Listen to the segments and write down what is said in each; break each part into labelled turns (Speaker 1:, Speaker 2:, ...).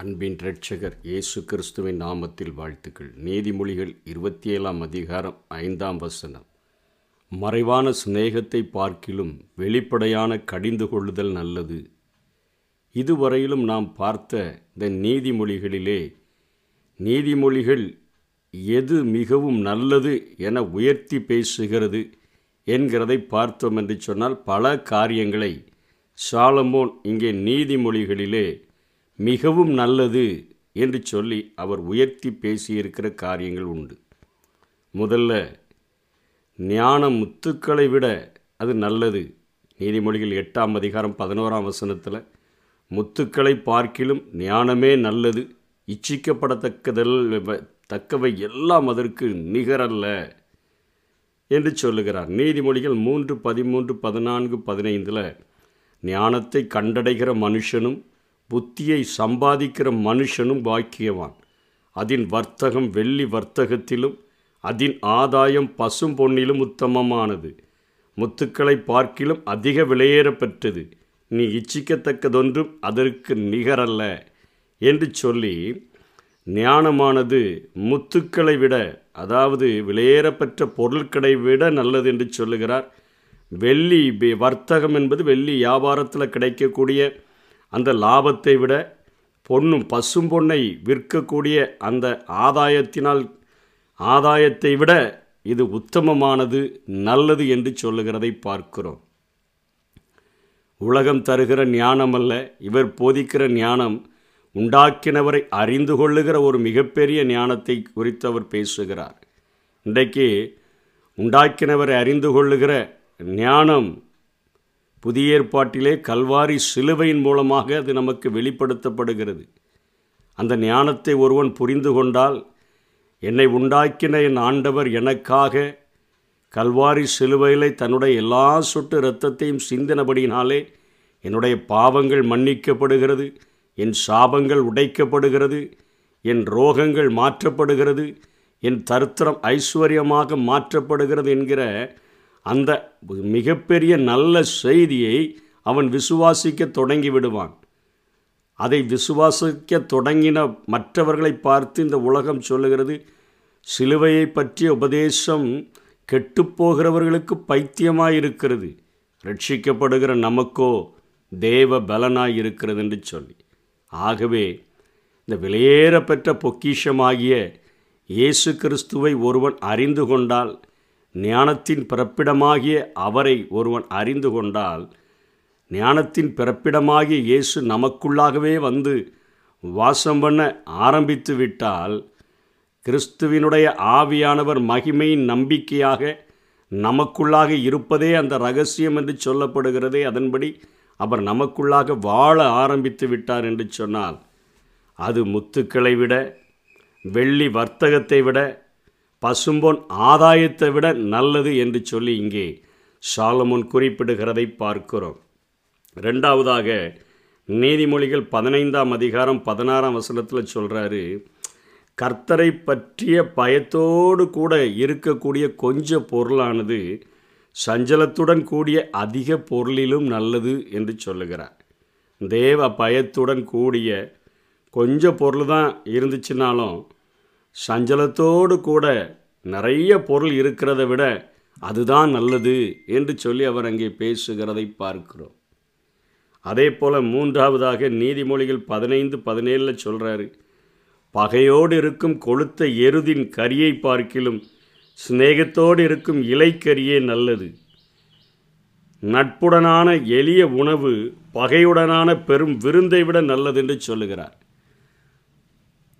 Speaker 1: அன்பின் ரட்சகர் இயேசு கிறிஸ்துவின் நாமத்தில் வாழ்த்துக்கள். நீதிமொழிகள் இருபத்தி ஏழாம் அதிகாரம் ஐந்தாம் வசனம். மறைவான சிநேகத்தை பார்க்கிலும் வெளிப்படையான கடிந்து கொள்ளுதல் நல்லது. இதுவரையிலும் நாம் பார்த்த இந்த நீதிமொழிகளிலே நீதிமொழிகள் எது மிகவும் நல்லது என உயர்த்தி பேசுகிறது என்கிறதை பார்த்தோம் என்று சொன்னால் பல காரியங்களை சாலமோன் இங்கே நீதிமொழிகளிலே மிகவும் நல்லது என்று சொல்லி அவர் உயர்த்தி பேசியிருக்கிற காரியங்கள் உண்டு. முதல்ல ஞான முத்துக்களை விட அது நல்லது. நீதிமொழிகள் எட்டாம் அதிகாரம் பதினோராம் வசனத்தில் முத்துக்களை பார்க்கிலும் ஞானமே நல்லது. இச்சிக்கப்படத்தக்கதல் தக்கவை எல்லாம் அதற்கு நிகரல்ல என்று சொல்லுகிறார். நீதிமொழிகள் மூன்று பதிமூன்று பதினான்கு பதினைந்தில் ஞானத்தை கண்டடைகிற மனுஷனும் புத்தியை சம்பாதிக்கிற மனுஷனும் பாக்கியவான். அதின் வர்த்தகம் வெள்ளி வர்த்தகத்திலும் அதன் ஆதாயம் பசும் பொன்னிலும் உத்தமமானது. முத்துக்களை பார்க்கிலும் அதிக விலையேறப்பெற்றது நீ இச்சிக்கத்தக்கதொன்றும் அதற்கு நிகரல்ல என்று சொல்லி ஞானமானது முத்துக்களை விட அதாவது விலையேறப்பெற்ற பொருட்களை விட நல்லது என்று சொல்லுகிறார். வெள்ளி வர்த்தகம் என்பது வெள்ளி வியாபாரத்தில் கிடைக்கக்கூடிய அந்த லாபத்தை விட பொண்ணும் பசும் பொண்ணை விற்கக்கூடிய அந்த ஆதாயத்தினால் ஆதாயத்தை விட இது உத்தமமானது நல்லது என்று சொல்லுகிறதை பார்க்கிறோம். உலகம் தருகிற ஞானம் அல்ல இவர் போதிக்கிற ஞானம் உண்டாக்கினவரை அறிந்து கொள்ளுகிற ஒரு மிகப்பெரிய ஞானத்தை குறித்து அவர் பேசுகிறார். இன்றைக்கு உண்டாக்கினவரை அறிந்து கொள்ளுகிற ஞானம் புதிய ஏற்பாட்டிலே கல்வாரி சிலுவையின் மூலமாக அது நமக்கு வெளிப்படுத்தப்படுகிறது. அந்த ஞானத்தை ஒருவன் புரிந்து கொண்டால் என்னை உண்டாக்கின என் ஆண்டவர் எனக்காக கல்வாரி சிலுவையிலே தன்னுடைய எல்லா சொட்டு இரத்தத்தையும் சிந்தினபடியினாலே என்னுடைய பாவங்கள் மன்னிக்கப்படுகிறது என் சாபங்கள் உடைக்கப்படுகிறது என் ரோகங்கள் மாற்றப்படுகிறது என் தருத்திரம் ஐஸ்வர்யமாக மாற்றப்படுகிறது என்கிற அந்த மிகப்பெரிய நல்ல செய்தியை அவன் விசுவாசிக்க தொடங்கி விடுவான் அதை விசுவாசிக்க தொடங்கின மற்றவர்களை பார்த்து இந்த உலகம் சொல்லுகிறது சிலுவையை பற்றிய உபதேசம் கெட்டுப்போகிறவர்களுக்கு பைத்தியமாக இருக்கிறது ரட்சிக்கப்படுகிற நமக்கோ தேவ பலனாய் இருக்கிறது என்று சொல்லி. ஆகவே இந்த வெளியேறப்பெற்ற பொக்கிஷமாகிய இயேசு கிறிஸ்துவை ஒருவன் அறிந்து கொண்டால் ஞானத்தின் பிறப்பிடமாகிய அவரை ஒருவன் அறிந்து கொண்டால் ஞானத்தின் பிறப்பிடமாகிய இயேசு நமக்குள்ளாகவே வந்து வாசம் பண்ண ஆரம்பித்து விட்டால் கிறிஸ்துவினுடைய ஆவியானவர் மகிமையின் நம்பிக்கையாக நமக்குள்ளாக இருப்பதே அந்த ரகசியம் என்று சொல்லப்படுகிறதே. அதன்படி அவர் நமக்குள்ளாக வாழ ஆரம்பித்து விட்டார் என்று சொன்னால் அது முத்துக்களை விட வெள்ளி வர்த்தகத்தை விட பசும்பொன் ஆதாயத்தை விட நல்லது என்று சொல்லி இங்கே சாலமோன் குறிப்பிடுகிறதை பார்க்கிறோம். ரெண்டாவதாக நீதிமொழிகள் பதினைந்தாம் அதிகாரம் பதினாறாம் வசனத்தில் சொல்கிறாரு கர்த்தரை பற்றிய பயத்தோடு கூட இருக்கக்கூடிய கொஞ்ச பொருளானது சஞ்சலத்துடன் கூடிய அதிக பொருளிலும் நல்லது என்று சொல்லுகிறார். தேவ பயத்துடன் கூடிய கொஞ்ச பொருள் தான் இருந்துச்சுனாலும் சஞ்சலத்தோடு கூட நிறைய பொருள் இருக்கிறத விட அதுதான் நல்லது என்று சொல்லி அவர் அங்கே பேசுகிறதை பார்க்கிறோம். அதே போல் மூன்றாவதாக நீதிமொழிகள் பதினைந்து பதினேழில் சொல்கிறாரு பகையோடு இருக்கும் கொளுத்த எருதின் கரியை பார்க்கிலும் சிநேகத்தோடு இருக்கும் இலைக்கரியே நல்லது. நட்புடனான எளிய உணவு பகையுடனான பெரும் விருந்தை விட நல்லது என்று சொல்லுகிறார்.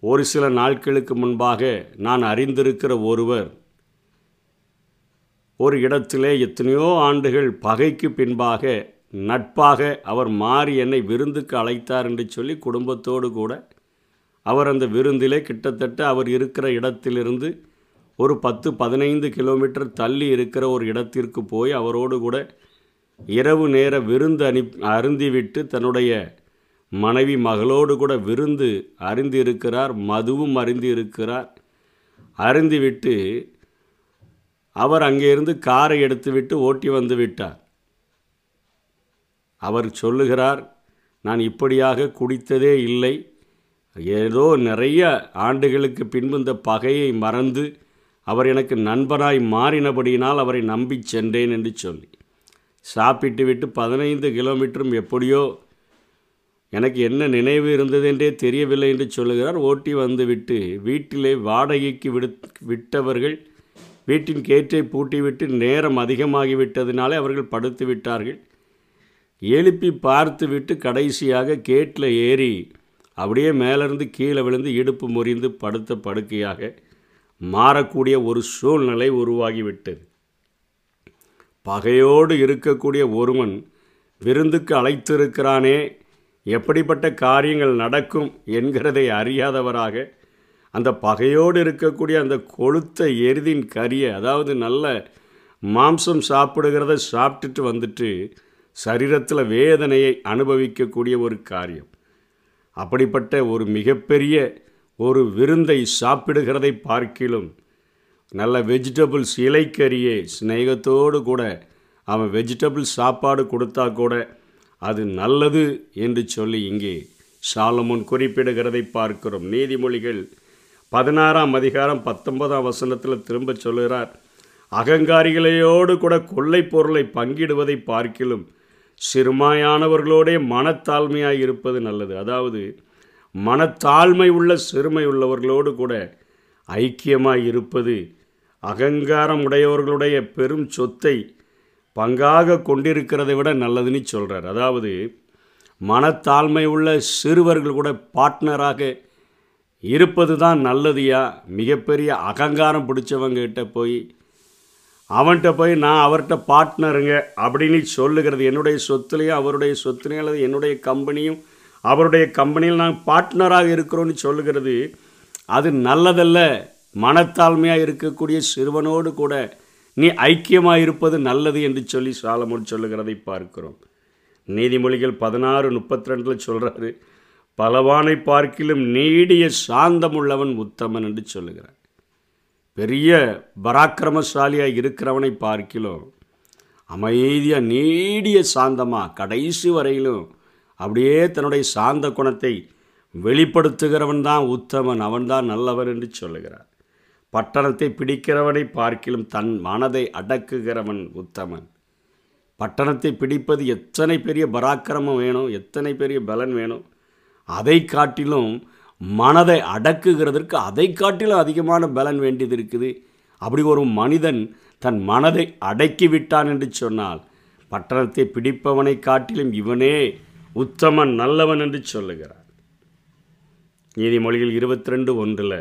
Speaker 1: ஒரு சில நாட்களுக்கு முன்பாக நான் அறிந்திருக்கிற ஒருவர் ஒரு இடத்திலே எத்தனையோ ஆண்டுகள் பகைக்கு பின்பாக நட்பாக அவர் மாறி என்னை விருந்துக்கு அழைத்தார் என்று சொல்லி குடும்பத்தோடு கூட அவர் அந்த விருந்திலே கிட்டத்தட்ட அவர் இருக்கிற இடத்திலிருந்து ஒரு பத்து பதினைந்து கிலோமீட்டர் தள்ளி இருக்கிற ஒரு இடத்திற்கு போய் அவரோடு கூட இரவு நேர விருந்து அனுப் அருந்திவிட்டு தன்னுடைய மனைவி மகளோடு கூட விருந்து அறிந்து இருக்கிறார் மதுவும் அறிந்து இருக்கிறார் அருந்திவிட்டு அவர் அங்கேருந்து காரை எடுத்துவிட்டு ஓட்டி வந்து விட்டார். அவர் சொல்லுகிறார் நான் இப்படியாக குடித்ததே இல்லை. ஏதோ நிறைய ஆண்டுகளுக்கு பின்பு இந்த பகையை மறந்து அவர் எனக்கு நண்பனாய் மாறினபடியினால் அவரை நம்பி சென்றேன் என்று சொல்லி. சாப்பிட்டு விட்டு பதினைந்து கிலோமீட்டரும் எப்படியோ எனக்கு என்ன நினைவு இருந்தது என்றே தெரியவில்லை என்று சொல்லுகிறார். ஓட்டி வந்துவிட்டு வீட்டிலே வாடகைக்கு விடு விட்டவர்கள் வீட்டின் கேற்றை பூட்டிவிட்டு நேரம் அதிகமாகிவிட்டதினாலே அவர்கள் படுத்து விட்டார்கள். எழுப்பி பார்த்துவிட்டு கடைசியாக கேட்டில் ஏறி அப்படியே மேலேருந்து கீழே விழுந்து இடுப்பு முறிந்து படுத்த படுக்கையாக மாறக்கூடிய ஒரு சூழ்நிலை உருவாகிவிட்டது. பகையோடு இருக்கக்கூடிய ஒருவன் விருந்துக்கு அழைத்திருக்கிறானே எப்படிப்பட்ட காரியங்கள் நடக்கும் என்கிறதை அறியாதவராக அந்த பகையோடு இருக்கக்கூடிய அந்த கொளுத்த எருதின் கரியை அதாவது நல்ல மாம்சம் சாப்பிடுகிறத சாப்பிட்டுட்டு வந்துட்டு சரீரத்தில் வேதனையை அனுபவிக்கக்கூடிய ஒரு காரியம். அப்படிப்பட்ட ஒரு மிகப்பெரிய ஒரு விருந்தை சாப்பிடுகிறதை பார்க்கிலும் நல்ல வெஜிடபிள்ஸ் இலைக்கறியை சிநேகத்தோடு கூட அவன் வெஜிடபிள் சாப்பாடு கொடுத்தா கூட அது நல்லது என்று சொல்லி இங்கே சாலமோன் குறிப்பிடுகிறதை பார்க்கிறோம். நீதிமொழிகள் பதினாறாம் அதிகாரம் பத்தொன்பதாம் வசனத்தில் திரும்ப சொல்கிறார் அகங்காரிகளையோடு கூட கொள்ளை பொருளை பங்கிடுவதை பார்க்கிலும் சிறுமாயானவர்களோடே மனத்தாழ்மையாக இருப்பது நல்லது. அதாவது மனத்தாழ்மை உள்ள சிறுமை உள்ளவர்களோடு கூட ஐக்கியமாக இருப்பது அகங்காரம் உடையவர்களுடைய பெரும் சொத்தை பங்காக கொண்டிருக்கிறதை விட நல்லதுன்னு சொல்கிறார் அதாவது மனத்தாழ்மை உள்ள சிறுவர்கள் கூட பார்ட்னராக இருப்பது தான் நல்லதுயா? மிகப்பெரிய அகங்காரம் பிடிச்சவங்ககிட்ட போய் அவன்கிட்ட போய் நான் அவர்கிட்ட பார்ட்னருங்க அப்படின்னு சொல்லுகிறது என்னுடைய சொத்துலேயும் அவருடைய சொத்துலேயும் அல்லது என்னுடைய கம்பெனியும் அவருடைய கம்பெனியில் நான் பார்ட்னராக இருக்கிறோன்னு சொல்லுகிறது அது நல்லதல்ல. மனத்தாழ்மையாக இருக்கக்கூடிய சிறுவனோடு கூட நீ ஐக்கியமாக இருப்பது நல்லது என்று சொல்லி சாலமோன் சொல்லுகிறதை பார்க்கிறோம். நீதிமொழிகள் பதினாறு முப்பத்தி ரெண்டில் சொல்கிறாரு பலவானை பார்க்கிலும் நீடிய சாந்தமுள்ளவன் உத்தமன் என்று சொல்லுகிறார். பெரிய பராக்கிரமசாலியாக இருக்கிறவனை பார்க்கிலும் அமைதியாக நீடிய சாந்தமாக கடைசி வரையிலும் அப்படியே தன்னுடைய சாந்த குணத்தை வெளிப்படுத்துகிறவன் தான் உத்தமன் அவன்தான் நல்லவன் என்று சொல்லுகிறார். பட்டணத்தை பிடிக்கிறவனை பார்க்கிலும் தன் மனதை அடக்குகிறவன் உத்தமன். பட்டணத்தை பிடிப்பது எத்தனை பெரிய பராக்கிரமம் வேணும் எத்தனை பெரிய பலன் வேணும்? அதை காட்டிலும் மனதை அடக்குகிறதற்கு அதை காட்டிலும் அதிகமான பலன் வேண்டியது இருக்குது. அப்படி ஒரு மனிதன் தன் மனதை அடக்கி விட்டான் என்று சொன்னால் பட்டணத்தை பிடிப்பவனை காட்டிலும் இவனே உத்தமன் நல்லவன் என்று சொல்லுகிறார். நீதிமொழிகள் இருபத்தி ரெண்டு ஒன்றில்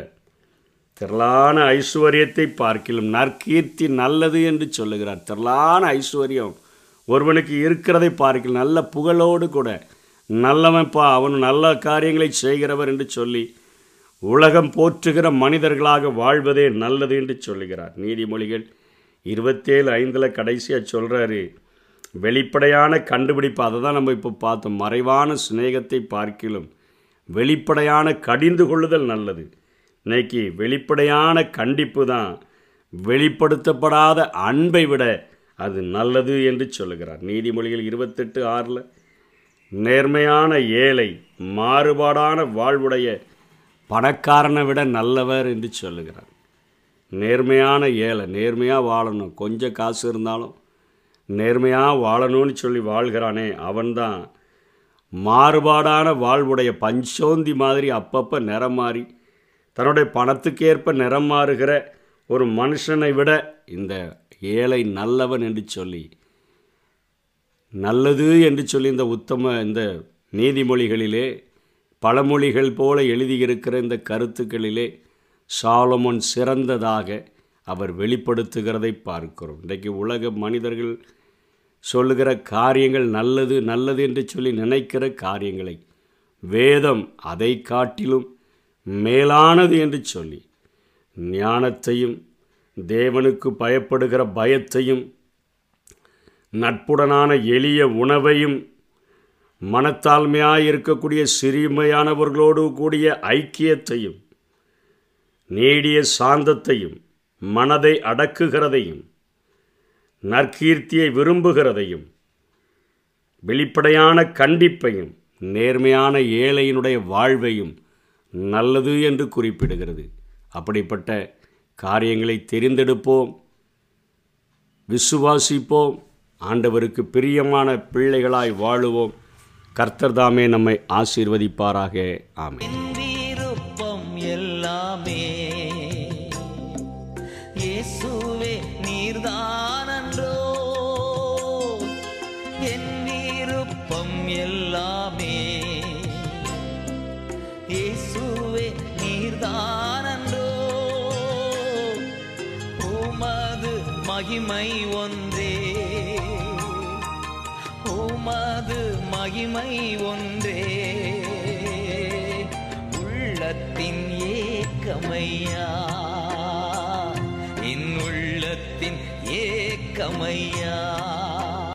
Speaker 1: திரளான ஐஸ்வர்யத்தை பார்க்கிலும் நற்கீர்த்தி நல்லது என்று சொல்லுகிறார். திரளான ஐஸ்வர்யம். ஒருவனுக்கு இருக்கிறதை பார்க்கல நல்ல புகழோடு கூட நல்லவன்ப்பா அவன் நல்ல காரியங்களை செய்கிறவர் என்று சொல்லி உலகம் போற்றுகிற மனிதர்களாக வாழ்வதே நல்லது என்று சொல்லுகிறார். நீதிமொழிகள் இருபத்தேழு ஐந்தில் கடைசியாக சொல்கிறாரு வெளிப்படையான கண்டுபிடிப்பு அதை தான் நம்ம இப்போ பார்த்தோம். மறைவான சிநேகத்தை பார்க்கிலும் வெளிப்படையான கடிந்து கொள்ளுதல் நல்லது. இன்னைக்கு வெளிப்படையான கண்டிப்பு தான். வெளிப்படுத்தப்படாத அன்பை விட அது நல்லது என்று சொல்லுகிறார். நீதிமொழிகள் இருபத்தெட்டு ஆறில் நேர்மையான ஏழை மாறுபாடான வாழ்வுடைய பணக்காரனை விட நல்லவர் என்று சொல்லுகிறார். நேர்மையான ஏழை நேர்மையாக வாழணும். கொஞ்சம் காசு இருந்தாலும் நேர்மையாக வாழணும்னு சொல்லி வாழ்கிறானே அவன்தான் மாறுபாடான வாழ்வுடைய பஞ்சோந்தி மாதிரி அப்பப்போ நிறம் மாறி தன்னுடைய பணத்துக்கேற்ப நிறம் மாறுகிற ஒரு மனுஷனை விட இந்த ஏழை நல்லவன் என்று சொல்லி நல்லது என்று சொல்லி இந்த உத்தம இந்த நீதிமொழிகளிலே பழமொழிகள் போல எழுதியிருக்கிற இந்த கருத்துக்களிலே சாலமோன் சிறந்ததாக அவர் வெளிப்படுத்துகிறதை பார்க்கிறோம். இன்றைக்கு உலக மனிதர்கள் சொல்லுகிற காரியங்கள் நல்லது நல்லது என்று சொல்லி நினைக்கிற காரியங்களை வேதம் அதை காட்டிலும் மேலானது என்று சொல்லி ஞானத்தையும் தேவனுக்கு பயப்படுகிற பயத்தையும் நட்புடனான எளிய உணவையும் மனத்தாழ்மையாக இருக்கக்கூடிய சிறுமையானவர்களோடு கூடிய ஐக்கியத்தையும் நீடிய சாந்தத்தையும் மனதை அடக்குகிறதையும் நற்கீர்த்தியை விரும்புகிறதையும் வெளிப்படையான கண்டிப்பையும் நேர்மையான ஏழையினுடைய வாழ்வையும் நல்லது என்று குறிப்பிடுகிறது. அப்படிப்பட்ட காரியங்களை தெரிந்தெடுப்போம். விசுவாசிப்போம். ஆண்டவருக்கு பிரியமான பிள்ளைகளாய் வாழுவோம். கர்த்தர் தாமே நம்மை ஆசீர்வதிப்பாராக. ஆமென்.
Speaker 2: மகிமை ஒன்றே. உமது மகிமை ஒன்றே. உள்ளத்தின் ஏக்கமையா? என் உள்ளத்தின் ஏக்கமையா?